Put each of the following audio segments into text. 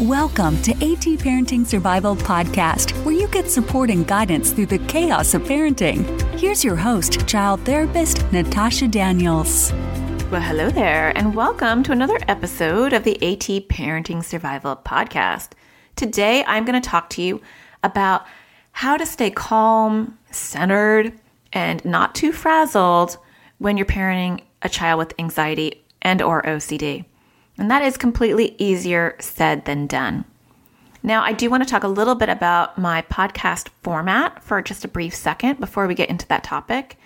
Welcome to AT Parenting Survival Podcast, where you get support and guidance through the chaos of parenting. Here's your host, child therapist Natasha Daniels. Well, hello there, and welcome to another episode of the AT Parenting Survival Podcast. Today, I'm going to talk to you about how to stay calm, centered, and not too frazzled when you're parenting a child with anxiety and or OCD. And that is completely easier said than done. Now, I do want to talk a little bit about my podcast format for just a brief second before we get into that topic,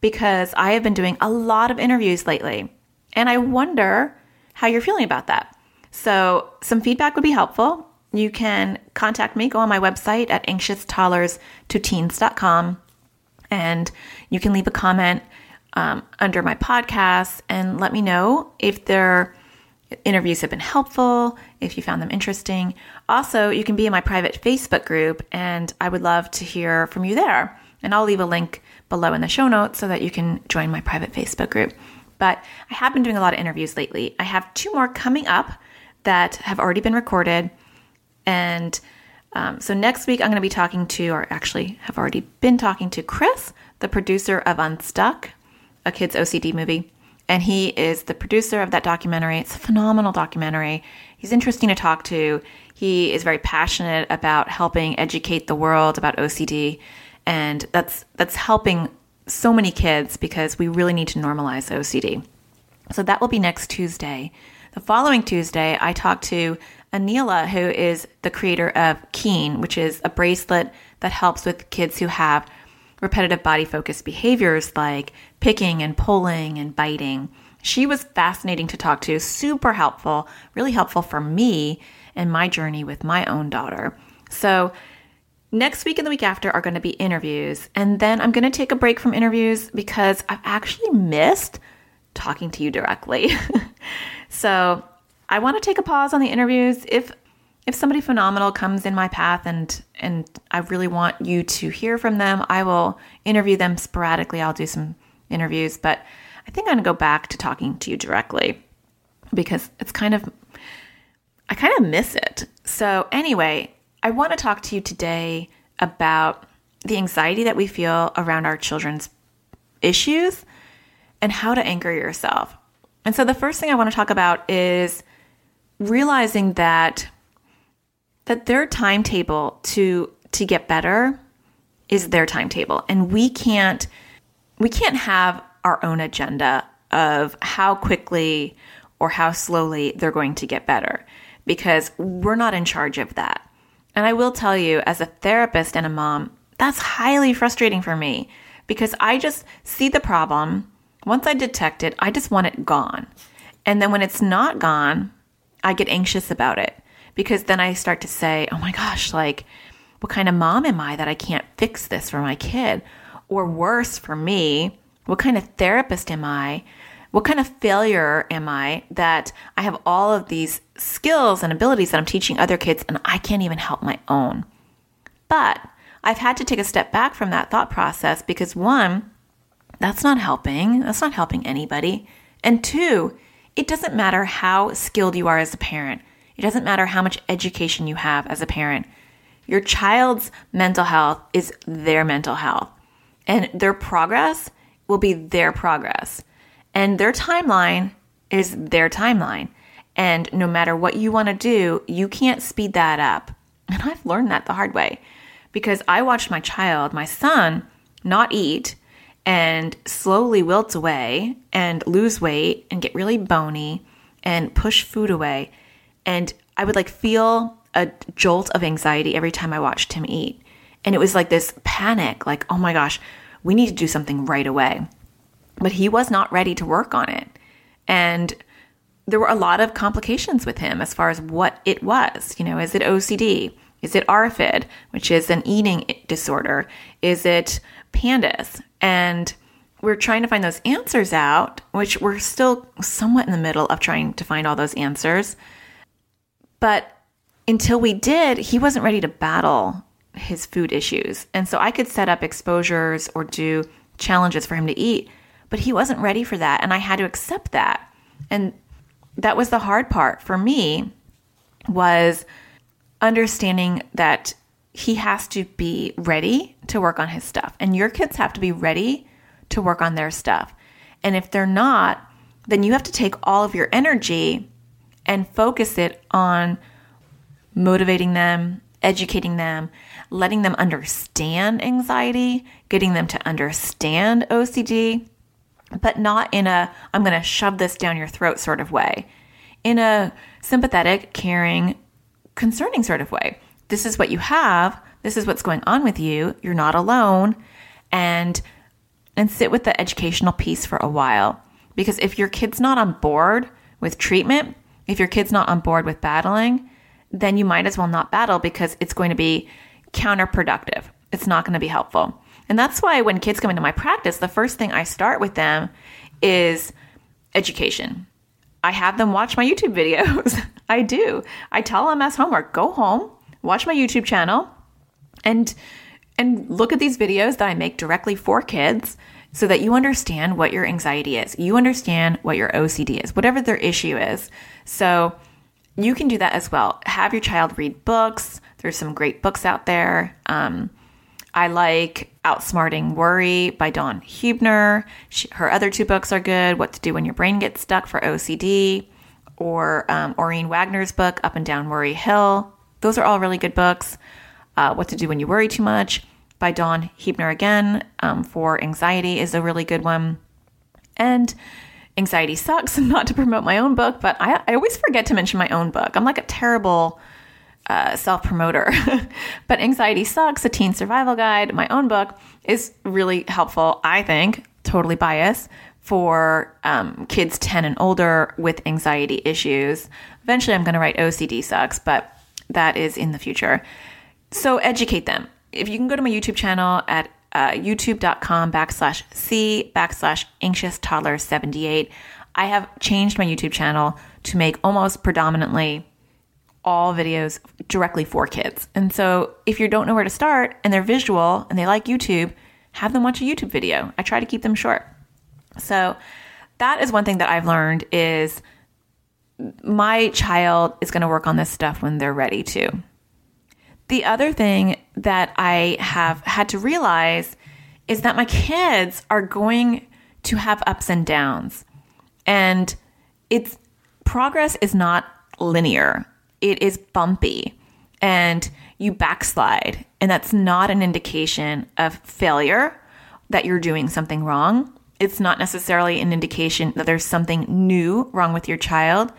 because I have been doing a lot of interviews lately, and I wonder how you're feeling about that. So, some feedback would be helpful. You can contact me, go on my website at anxioustoddlerstoteens.com, and you can leave a comment um, under my podcast and let me know if they're interviews have been helpful, if you found them interesting. Also, you can be in my private Facebook group, and I would love to hear from you there. And I'll leave a link below in the show notes so that you can join my private Facebook group. But I have been doing a lot of interviews lately. I have two more coming up that have already been recorded. And um, so next week, I'm going to be talking to, or actually have already been talking to Chris, the producer of Unstuck, a kids' OCD movie and he is the producer of that documentary. It's a phenomenal documentary. He's interesting to talk to. He is very passionate about helping educate the world about OCD, and that's that's helping so many kids because we really need to normalize OCD. So that will be next Tuesday. The following Tuesday, I talked to Aneela, who is the creator of Keen, which is a bracelet that helps with kids who have repetitive body focused behaviors like picking and pulling and biting. She was fascinating to talk to, super helpful, really helpful for me and my journey with my own daughter. So, next week and the week after are going to be interviews. And then I'm going to take a break from interviews because I've actually missed talking to you directly. so, I want to take a pause on the interviews. If if somebody phenomenal comes in my path and and I really want you to hear from them, I will interview them sporadically. I'll do some interviews, but I think I'm going to go back to talking to you directly because it's kind of I kind of miss it. So anyway, I want to talk to you today about the anxiety that we feel around our children's issues and how to anchor yourself. And so the first thing I want to talk about is realizing that that their timetable to to get better is their timetable and we can't we can't have our own agenda of how quickly or how slowly they're going to get better because we're not in charge of that. And I will tell you, as a therapist and a mom, that's highly frustrating for me because I just see the problem. Once I detect it, I just want it gone. And then when it's not gone, I get anxious about it because then I start to say, oh my gosh, like, what kind of mom am I that I can't fix this for my kid? Or worse for me, what kind of therapist am I? What kind of failure am I that I have all of these skills and abilities that I'm teaching other kids and I can't even help my own? But I've had to take a step back from that thought process because one, that's not helping. That's not helping anybody. And two, it doesn't matter how skilled you are as a parent. It doesn't matter how much education you have as a parent. Your child's mental health is their mental health, and their progress will be their progress. And their timeline is their timeline. And no matter what you want to do, you can't speed that up. And I've learned that the hard way because I watched my child, my son, not eat and slowly wilt away and lose weight and get really bony and push food away. And I would like feel a jolt of anxiety every time I watched him eat. And it was like this panic, like, oh my gosh, we need to do something right away. But he was not ready to work on it. And there were a lot of complications with him as far as what it was. You know, is it OCD? Is it ARFID, which is an eating disorder? Is it PANDAS? And we're trying to find those answers out, which we're still somewhat in the middle of trying to find all those answers. But until we did, he wasn't ready to battle his food issues. And so I could set up exposures or do challenges for him to eat, but he wasn't ready for that. And I had to accept that. And that was the hard part for me was understanding that he has to be ready to work on his stuff. And your kids have to be ready to work on their stuff. And if they're not, then you have to take all of your energy and focus it on motivating them, educating them, letting them understand anxiety, getting them to understand OCD, but not in a, I'm going to shove this down your throat sort of way, in a sympathetic, caring, concerning sort of way this is what you have. This is what's going on with you. You're not alone. And and sit with the educational piece for a while. Because if your kid's not on board with treatment, if your kid's not on board with battling, then you might as well not battle because it's going to be counterproductive. It's not going to be helpful. And that's why when kids come into my practice, the first thing I start with them is education. I have them watch my YouTube videos. I do. I tell them as homework, go home, watch my YouTube channel and and look at these videos that I make directly for kids so that you understand what your anxiety is. You understand what your OCD is, whatever their issue is. So you can do that as well. Have your child read books. There's some great books out there. Um, I like Outsmarting Worry by Dawn Huebner. She, her other two books are good What to Do When Your Brain Gets Stuck for OCD, or um, Wagner's book, Up and Down Worry Hill. Those are all really good books. Uh, what to Do When You Worry Too Much by Dawn Huebner again um, for anxiety is a really good one. And Anxiety Sucks, not to promote my own book, but I, I always forget to mention my own book. I'm like a terrible uh, self promoter. but Anxiety Sucks, a teen survival guide, my own book, is really helpful, I think, totally biased, for um, kids 10 and older with anxiety issues. Eventually, I'm going to write OCD Sucks, but that is in the future. So educate them. If you can go to my YouTube channel at uh, youtube.com backslash C backslash anxious toddler 78, I have changed my YouTube channel to make almost predominantly all videos directly for kids. And so if you don't know where to start and they're visual and they like YouTube, have them watch a YouTube video. I try to keep them short. So that is one thing that I've learned is my child is going to work on this stuff when they're ready to. The other thing that I have had to realize is that my kids are going to have ups and downs. And it's progress is not linear. It is bumpy and you backslide. And that's not an indication of failure that you're doing something wrong. It's not necessarily an indication that there's something new wrong with your child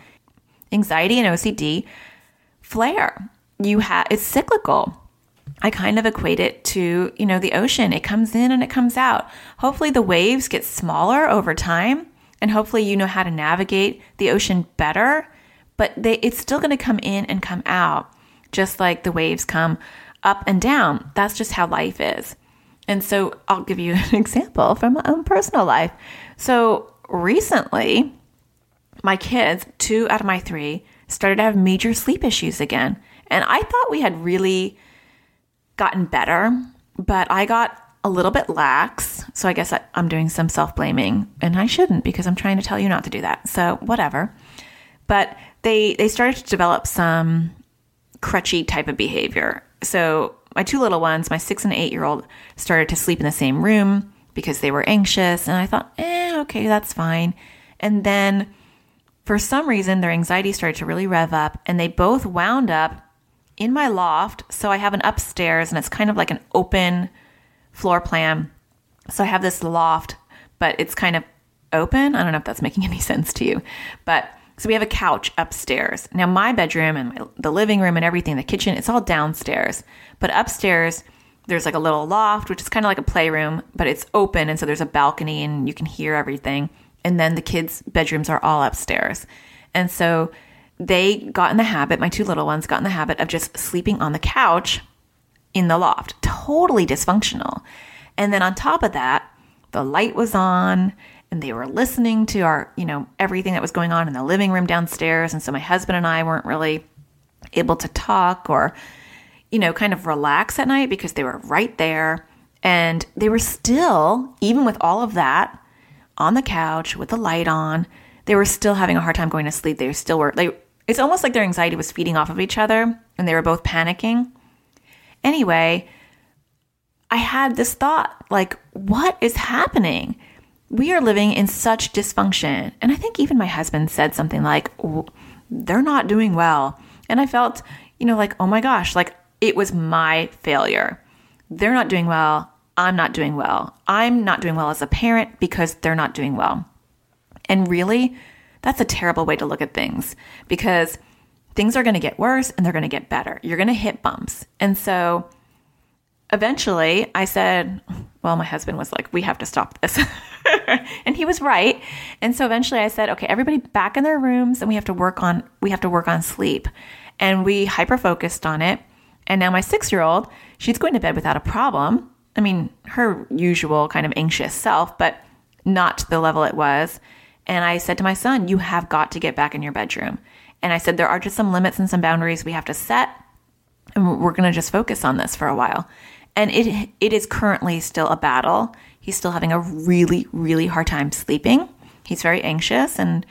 anxiety and OCD flare. You have it's cyclical. I kind of equate it to, you know, the ocean. It comes in and it comes out. Hopefully the waves get smaller over time and hopefully you know how to navigate the ocean better, but they it's still going to come in and come out just like the waves come up and down. That's just how life is. And so I'll give you an example from my own personal life. So recently, my kids, two out of my three, started to have major sleep issues again. And I thought we had really gotten better, but I got a little bit lax. So I guess I, am doing some self blaming, and I shouldn't because I'm trying to tell you not to do that. So whatever. But they they started to develop some crutchy type of behavior. So my two little ones, my six and eight year old, started to sleep in the same room because they were anxious, and I thought, eh, okay, that's fine. And then for some reason, their anxiety started to really rev up, and they both wound up in my loft. So I have an upstairs, and it's kind of like an open floor plan. So I have this loft, but it's kind of open. I don't know if that's making any sense to you, but so we have a couch upstairs. Now my bedroom and my, the living room and everything, the kitchen, it's all downstairs. But upstairs, there's like a little loft, which is kind of like a playroom, but it's open, and so there's a balcony, and you can hear everything and then the kids' bedrooms are all upstairs. And so they got in the habit, my two little ones got in the habit of just sleeping on the couch in the loft, totally dysfunctional. And then on top of that, the light was on and they were listening to our, you know, everything that was going on in the living room downstairs. And so my husband and I weren't really able to talk or, you know, kind of relax at night because they were right there. And they were still, even with all of that, on the couch with the light on. They were still having a hard time going to sleep. They still were they It's almost like their anxiety was feeding off of each other and they were both panicking. Anyway, I had this thought like, what is happening? We are living in such dysfunction. And I think even my husband said something like, they're not doing well. And I felt, you know, like, oh my gosh, like it was my failure. They're not doing well. I'm not doing well. I'm not doing well as a parent because they're not doing well. And really, that's a terrible way to look at things because things are going to get worse and they're going to get better. You're going to hit bumps. And so eventually I said, well, my husband was like, we have to stop this. and he was right. And so eventually I said, okay, everybody back in their rooms and we have to work on we have to work on sleep. And we hyper focused on it. And now my 6-year-old, she's going to bed without a problem. I mean, her usual kind of anxious self, but not to the level it was. And I said to my son, you have got to get back in your bedroom. And I said, there are just some limits and some boundaries we have to set. And we're going to just focus on this for a while. And it it is currently still a battle. He's still having a really, really hard time sleeping. He's very anxious and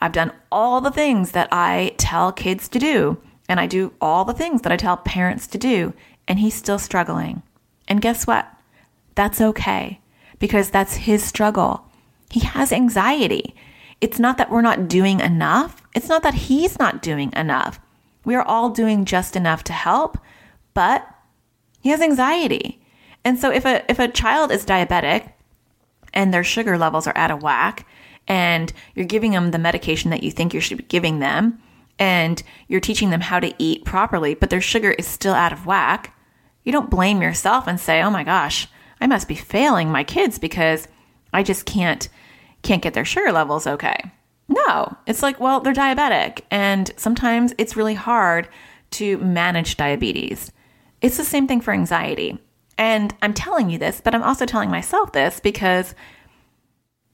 I've done all the things that I tell kids to do. And I do all the things that I tell parents to do. And he's still struggling. And guess what? That's okay because that's his struggle. He has anxiety. It's not that we're not doing enough. It's not that he's not doing enough. We are all doing just enough to help, but he has anxiety. And so if a if a child is diabetic and their sugar levels are out of whack and you're giving them the medication that you think you should be giving them and you're teaching them how to eat properly, but their sugar is still out of whack, you don't blame yourself and say, "Oh my gosh, I must be failing my kids because I just can't can't get their sugar levels okay." No, it's like, well, they're diabetic and sometimes it's really hard to manage diabetes. It's the same thing for anxiety. And I'm telling you this, but I'm also telling myself this because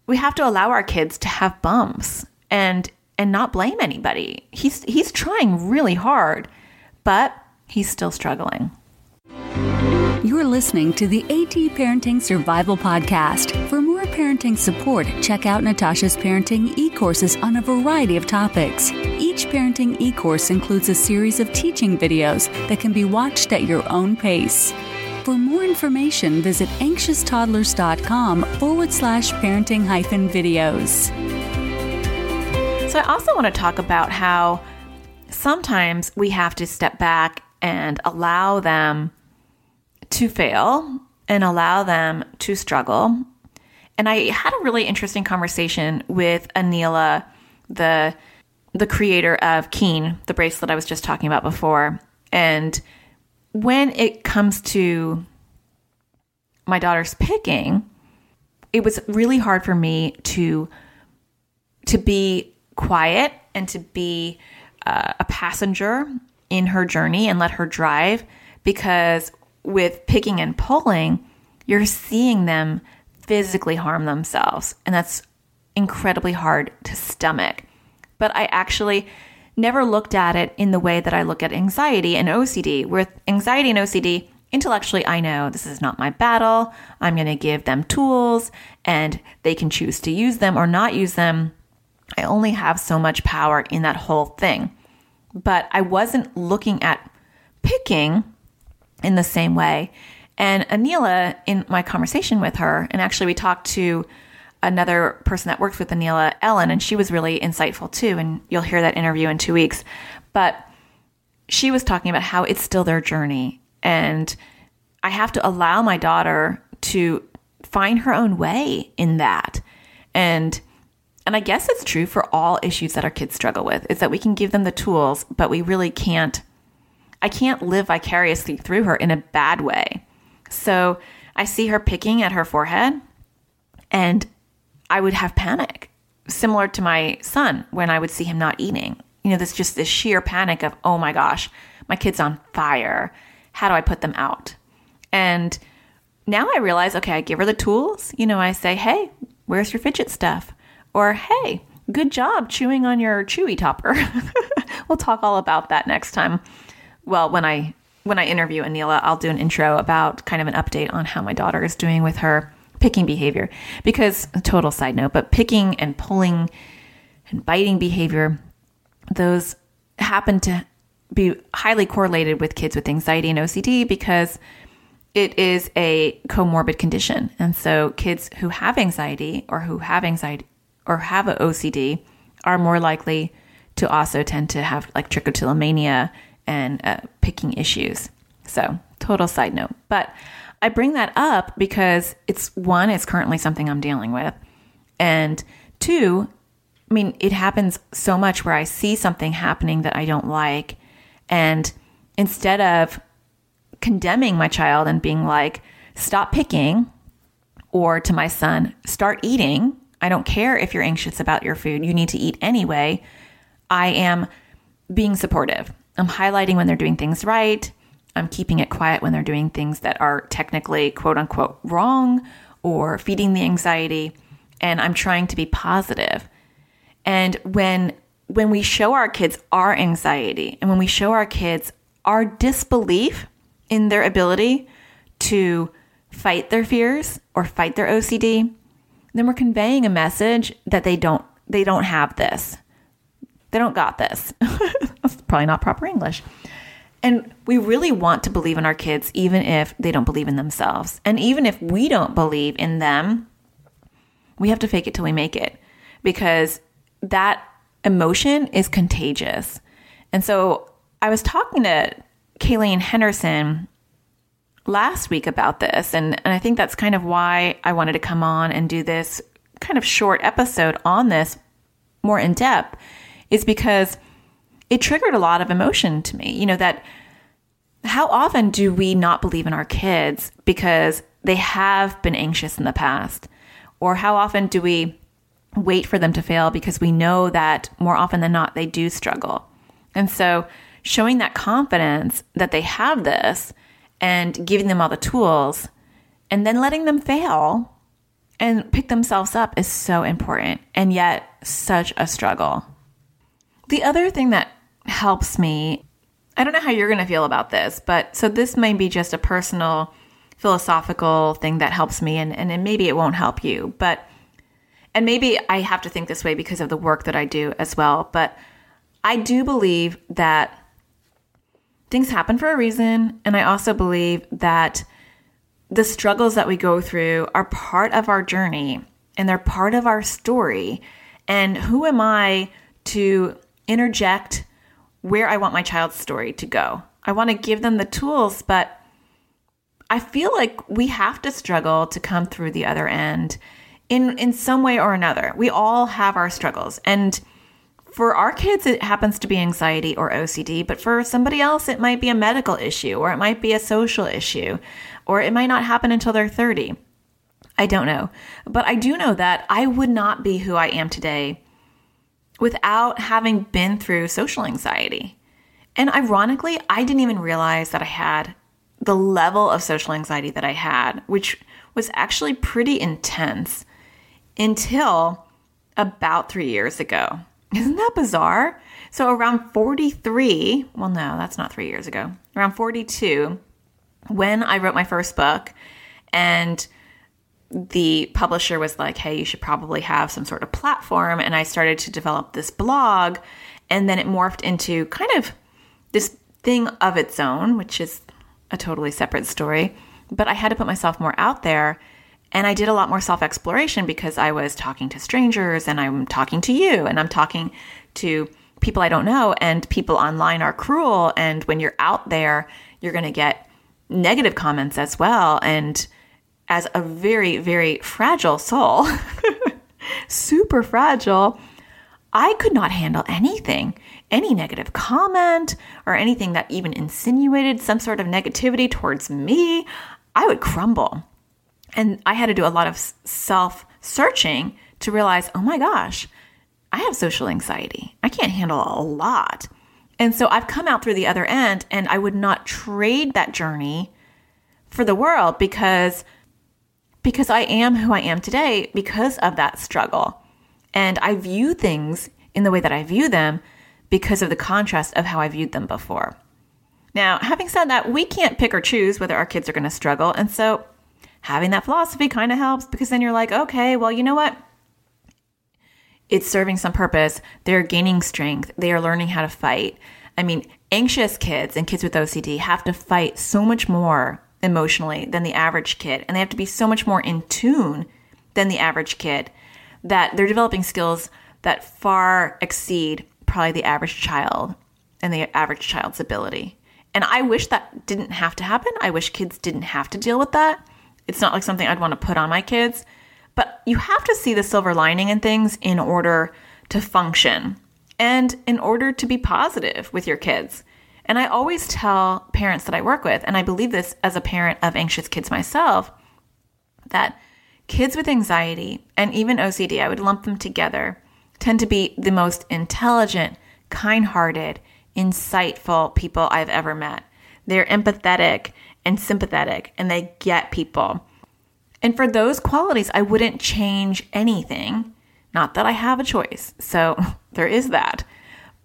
we have to allow our kids to have bumps and and not blame anybody. He's he's trying really hard, but he's still struggling. You're listening to the AT Parenting Survival Podcast. For parenting support, check out Natasha's parenting e courses on a variety of topics. Each parenting e course includes a series of teaching videos that can be watched at your own pace. For more information, visit anxioustoddlers.com forward slash parenting hyphen videos. So, I also want to talk about how sometimes we have to step back and allow them to fail and allow them to struggle. And I had a really interesting conversation with Aneela, the the creator of Keen, the bracelet I was just talking about before. And when it comes to my daughter's picking, it was really hard for me to to be quiet and to be uh, a passenger in her journey and let her drive because with picking and pulling, you're seeing them physically harm themselves. And that's incredibly hard to stomach. But I actually never looked at it in the way that I look at anxiety and OCD. With anxiety and OCD, intellectually, I know this is not my battle. I'm going to give them tools and they can choose to use them or not use them. I only have so much power in that whole thing. But I wasn't looking at picking in the same way. And Aneela, in my conversation with her, and actually we talked to another person that works with Aneela, Ellen, and she was really insightful too. And you'll hear that interview in two weeks. But she was talking about how it's still their journey. And I have to allow my daughter to find her own way in that. And and I guess it's true for all issues that our kids struggle with, is that we can give them the tools, but we really can't I can't live vicariously through her in a bad way. So I see her picking at her forehead and I would have panic, similar to my son when I would see him not eating. You know, there's just this sheer panic of, oh my gosh, my kid's on fire. How do I put them out? And now I realize, okay, I give her the tools. You know, I say, hey, where's your fidget stuff? Or, hey, good job chewing on your chewy topper. we'll talk all about that next time well, when I when I interview Aneela, I'll do an intro about kind of an update on how my daughter is doing with her picking behavior. Because total side note, but picking and pulling and biting behavior, those happen to be highly correlated with kids with anxiety and OCD because it is a comorbid condition. And so kids who have anxiety or who have anxiety or have an OCD are more likely to also tend to have like trichotillomania and uh, picking issues. So, total side note. But I bring that up because it's one, it's currently something I'm dealing with. And two, I mean, it happens so much where I see something happening that I don't like. And instead of condemning my child and being like, stop picking, or to my son, start eating. I don't care if you're anxious about your food, you need to eat anyway. I am being supportive. I'm highlighting when they're doing things right. I'm keeping it quiet when they're doing things that are technically quote unquote wrong or feeding the anxiety. And I'm trying to be positive. And when when we show our kids our anxiety and when we show our kids our disbelief in their ability to fight their fears or fight their OCD, then we're conveying a message that they don't they don't have this. They don't got this. That's probably not proper English. And we really want to believe in our kids even if they don't believe in themselves. And even if we don't believe in them, we have to fake it till we make it because that emotion is contagious. And so I was talking to Kayleen Henderson last week about this. And, and I think that's kind of why I wanted to come on and do this kind of short episode on this more in depth, is because it triggered a lot of emotion to me. You know, that how often do we not believe in our kids because they have been anxious in the past? Or how often do we wait for them to fail because we know that more often than not they do struggle? And so showing that confidence that they have this and giving them all the tools and then letting them fail and pick themselves up is so important and yet such a struggle. The other thing that helps me, I don't know how you're going to feel about this, but so this may be just a personal philosophical thing that helps me and, and maybe it won't help you, but and maybe I have to think this way because of the work that I do as well, but I do believe that things happen for a reason. And I also believe that the struggles that we go through are part of our journey and they're part of our story. And who am I to interject where I want my child's story to go? I want to give them the tools, but I feel like we have to struggle to come through the other end in in some way or another. We all have our struggles. And for our kids, it happens to be anxiety or OCD, but for somebody else, it might be a medical issue or it might be a social issue or it might not happen until they're 30. I don't know. But I do know that I would not be who I am today without having been through social anxiety. And ironically, I didn't even realize that I had the level of social anxiety that I had, which was actually pretty intense until about three years ago. Isn't that bizarre? So around 43, well, no, that's not three years ago, around 42, when I wrote my first book, and the publisher was like, hey, you should probably have some sort of platform. And I started to develop this blog, and then it morphed into kind of this thing of its own, which is a totally separate story. But I had to put myself more out there and I did a lot more self exploration because I was talking to strangers and I'm talking to you and I'm talking to people I don't know. And people online are cruel. And when you're out there, you're going to get negative comments as well. And as a very, very fragile soul, super fragile, I could not handle anything, any negative comment or anything that even insinuated some sort of negativity towards me. I would crumble. And I had to do a lot of self searching to realize, oh my gosh, I have social anxiety. I can't handle a lot. And so I've come out through the other end and I would not trade that journey for the world because because I am who I am today because of that struggle. And I view things in the way that I view them because of the contrast of how I viewed them before. Now, having said that, we can't pick or choose whether our kids are going to struggle. And so having that philosophy kind of helps because then you're like, okay, well, you know what? it's serving some purpose. They're gaining strength. They are learning how to fight. I mean, anxious kids and kids with OCD have to fight so much more emotionally than the average kid, and they have to be so much more in tune than the average kid that they're developing skills that far exceed probably the average child and the average child's ability. And I wish that didn't have to happen. I wish kids didn't have to deal with that. It's not like something I'd want to put on my kids, but you have to see the silver lining in things in order to function and in order to be positive with your kids. And I always tell parents that I work with, and I believe this as a parent of anxious kids myself, that kids with anxiety and even OCD, I would lump them together, tend to be the most intelligent, kind hearted, insightful people I've ever met. They're empathetic and sympathetic, and they get people. And for those qualities, I wouldn't change anything. Not that I have a choice. So there is that.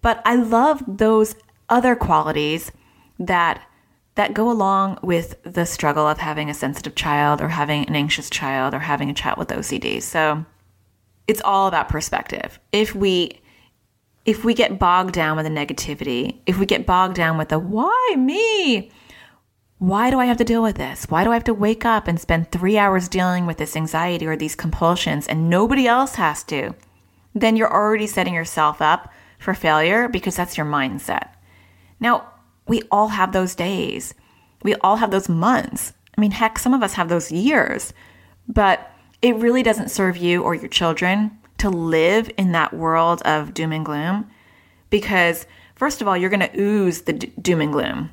But I love those other qualities that that go along with the struggle of having a sensitive child or having an anxious child or having a child with OCD. So it's all about perspective. If we if we get bogged down with the negativity, if we get bogged down with the why me? Why do I have to deal with this? Why do I have to wake up and spend three hours dealing with this anxiety or these compulsions and nobody else has to? Then you're already setting yourself up for failure because that's your mindset. Now, we all have those days. We all have those months. I mean, heck, some of us have those years. But it really doesn't serve you or your children to live in that world of doom and gloom because, first of all, you're going to ooze the d- doom and gloom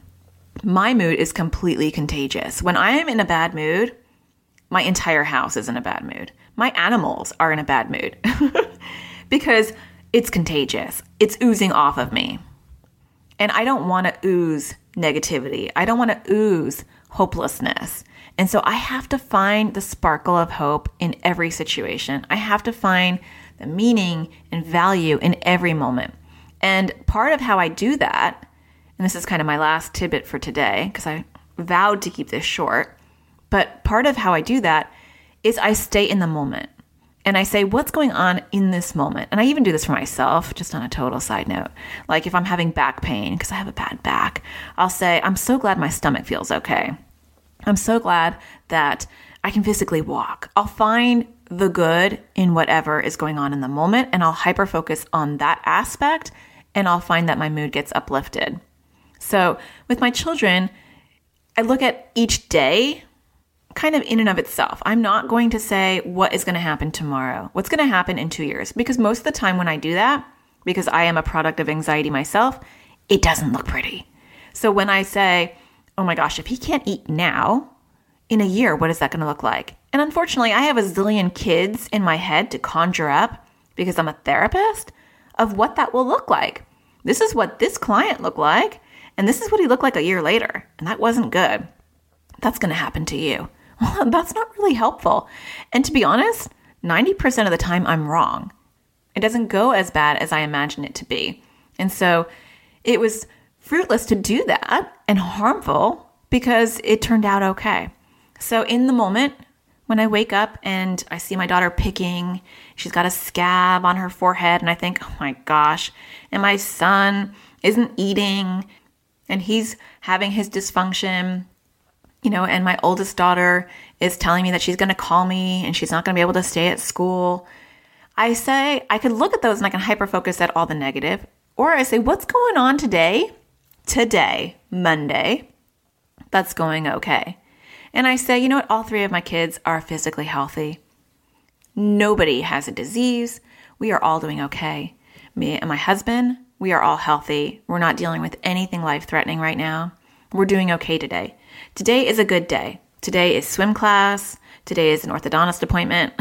my mood is completely contagious. When I am in a bad mood, my entire house is in a bad mood. My animals are in a bad mood because it's contagious. It's oozing off of me. And I don't want to ooze negativity. I don't want to ooze hopelessness. And so I have to find the sparkle of hope in every situation. I have to find the meaning and value in every moment. And part of how I do that and this is kind of my last tidbit for today because I vowed to keep this short. But part of how I do that is I stay in the moment and I say, what's going on in this moment? And I even do this for myself, just on a total side note. Like if I'm having back pain, because I have a bad back, I'll say, I'm so glad my stomach feels okay. I'm so glad that I can physically walk. I'll find the good in whatever is going on in the moment and I'll hyper focus on that aspect and I'll find that my mood gets uplifted. So with my children, I look at each day kind of in and of itself. I'm not going to say what is going to happen tomorrow, what's going to happen in two years, because most of the time when I do that, because I am a product of anxiety myself, it doesn't look pretty. So when I say, oh my gosh, if he can't eat now, in a year, what is that going to look like? And unfortunately, I have a zillion kids in my head to conjure up because I'm a therapist of what that will look like. This is what this client looked like. And this is what he looked like a year later, and that wasn't good. That's going to happen to you. That's not really helpful. And to be honest, 90% of the time I'm wrong. It doesn't go as bad as I imagine it to be. And so it was fruitless to do that and harmful because it turned out okay. So in the moment, when I wake up and I see my daughter picking, she's got a scab on her forehead, and I think, oh my gosh, and my son isn't eating, and he's having his dysfunction you know and my oldest daughter is telling me that she's going to call me and she's not going to be able to stay at school. I say i could look at those and i can hyper focus at all the negative or i say what's going on today? Today monday that's going okay. And i say you know what? All three of my kids are physically healthy. Nobody has a disease. We are all doing okay. Me and my husband we are all healthy. We're not dealing with anything life threatening right now. We're doing okay today. Today is a good day. Today is swim class. Today is an orthodontist appointment.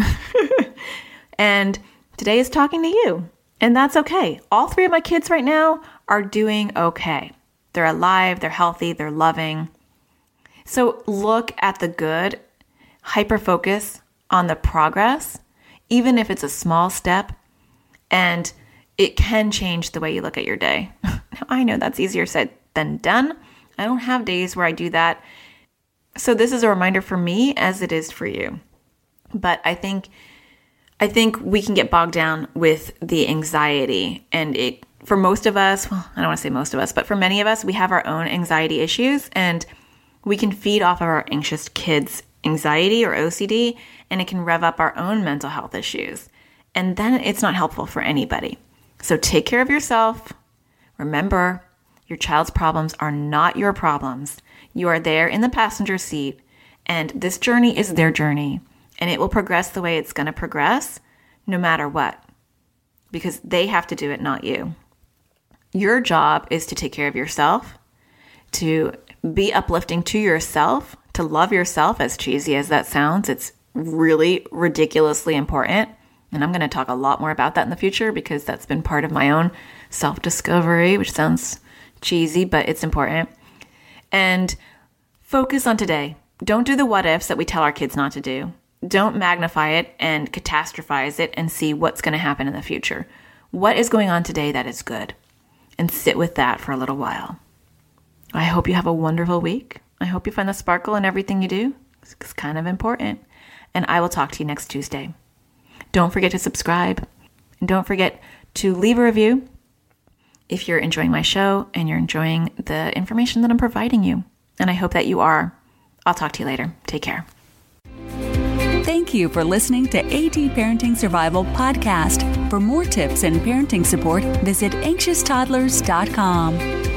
and today is talking to you. And that's okay. All three of my kids right now are doing okay. They're alive, they're healthy, they're loving. So look at the good, hyper focus on the progress, even if it's a small step, and it can change the way you look at your day. now, I know that's easier said than done. I don't have days where I do that. So, this is a reminder for me as it is for you. But I think I think we can get bogged down with the anxiety and it for most of us, well, I don't want to say most of us, but for many of us, we have our own anxiety issues and we can feed off of our anxious kids' anxiety or OCD and it can rev up our own mental health issues. And then it's not helpful for anybody. So take care of yourself. Remember, your child's problems are not your problems. You are there in the passenger seat, and this journey is their journey, and it will progress the way it's going to progress no matter what, because they have to do it, not you. Your job is to take care of yourself, to be uplifting to yourself, to love yourself, as cheesy as that sounds. It's really ridiculously important. And I'm going to talk a lot more about that in the future because that's been part of my own self discovery, which sounds cheesy, but it's important. And focus on today. Don't do the what ifs that we tell our kids not to do. Don't magnify it and catastrophize it and see what's going to happen in the future. What is going on today that is good? and sit with that for a little while. I hope you have a wonderful week. I hope you find the sparkle in everything you do. It's kind of important. And I will talk to you next Tuesday. Don't forget to subscribe. And don't forget to leave a review if you're enjoying my show and you're enjoying the information that I'm providing you. And I hope that you are. I'll talk to you later. Take care. Thank you for listening to AT Parenting Survival Podcast. For more tips and parenting support, visit anxioustoddlers.com.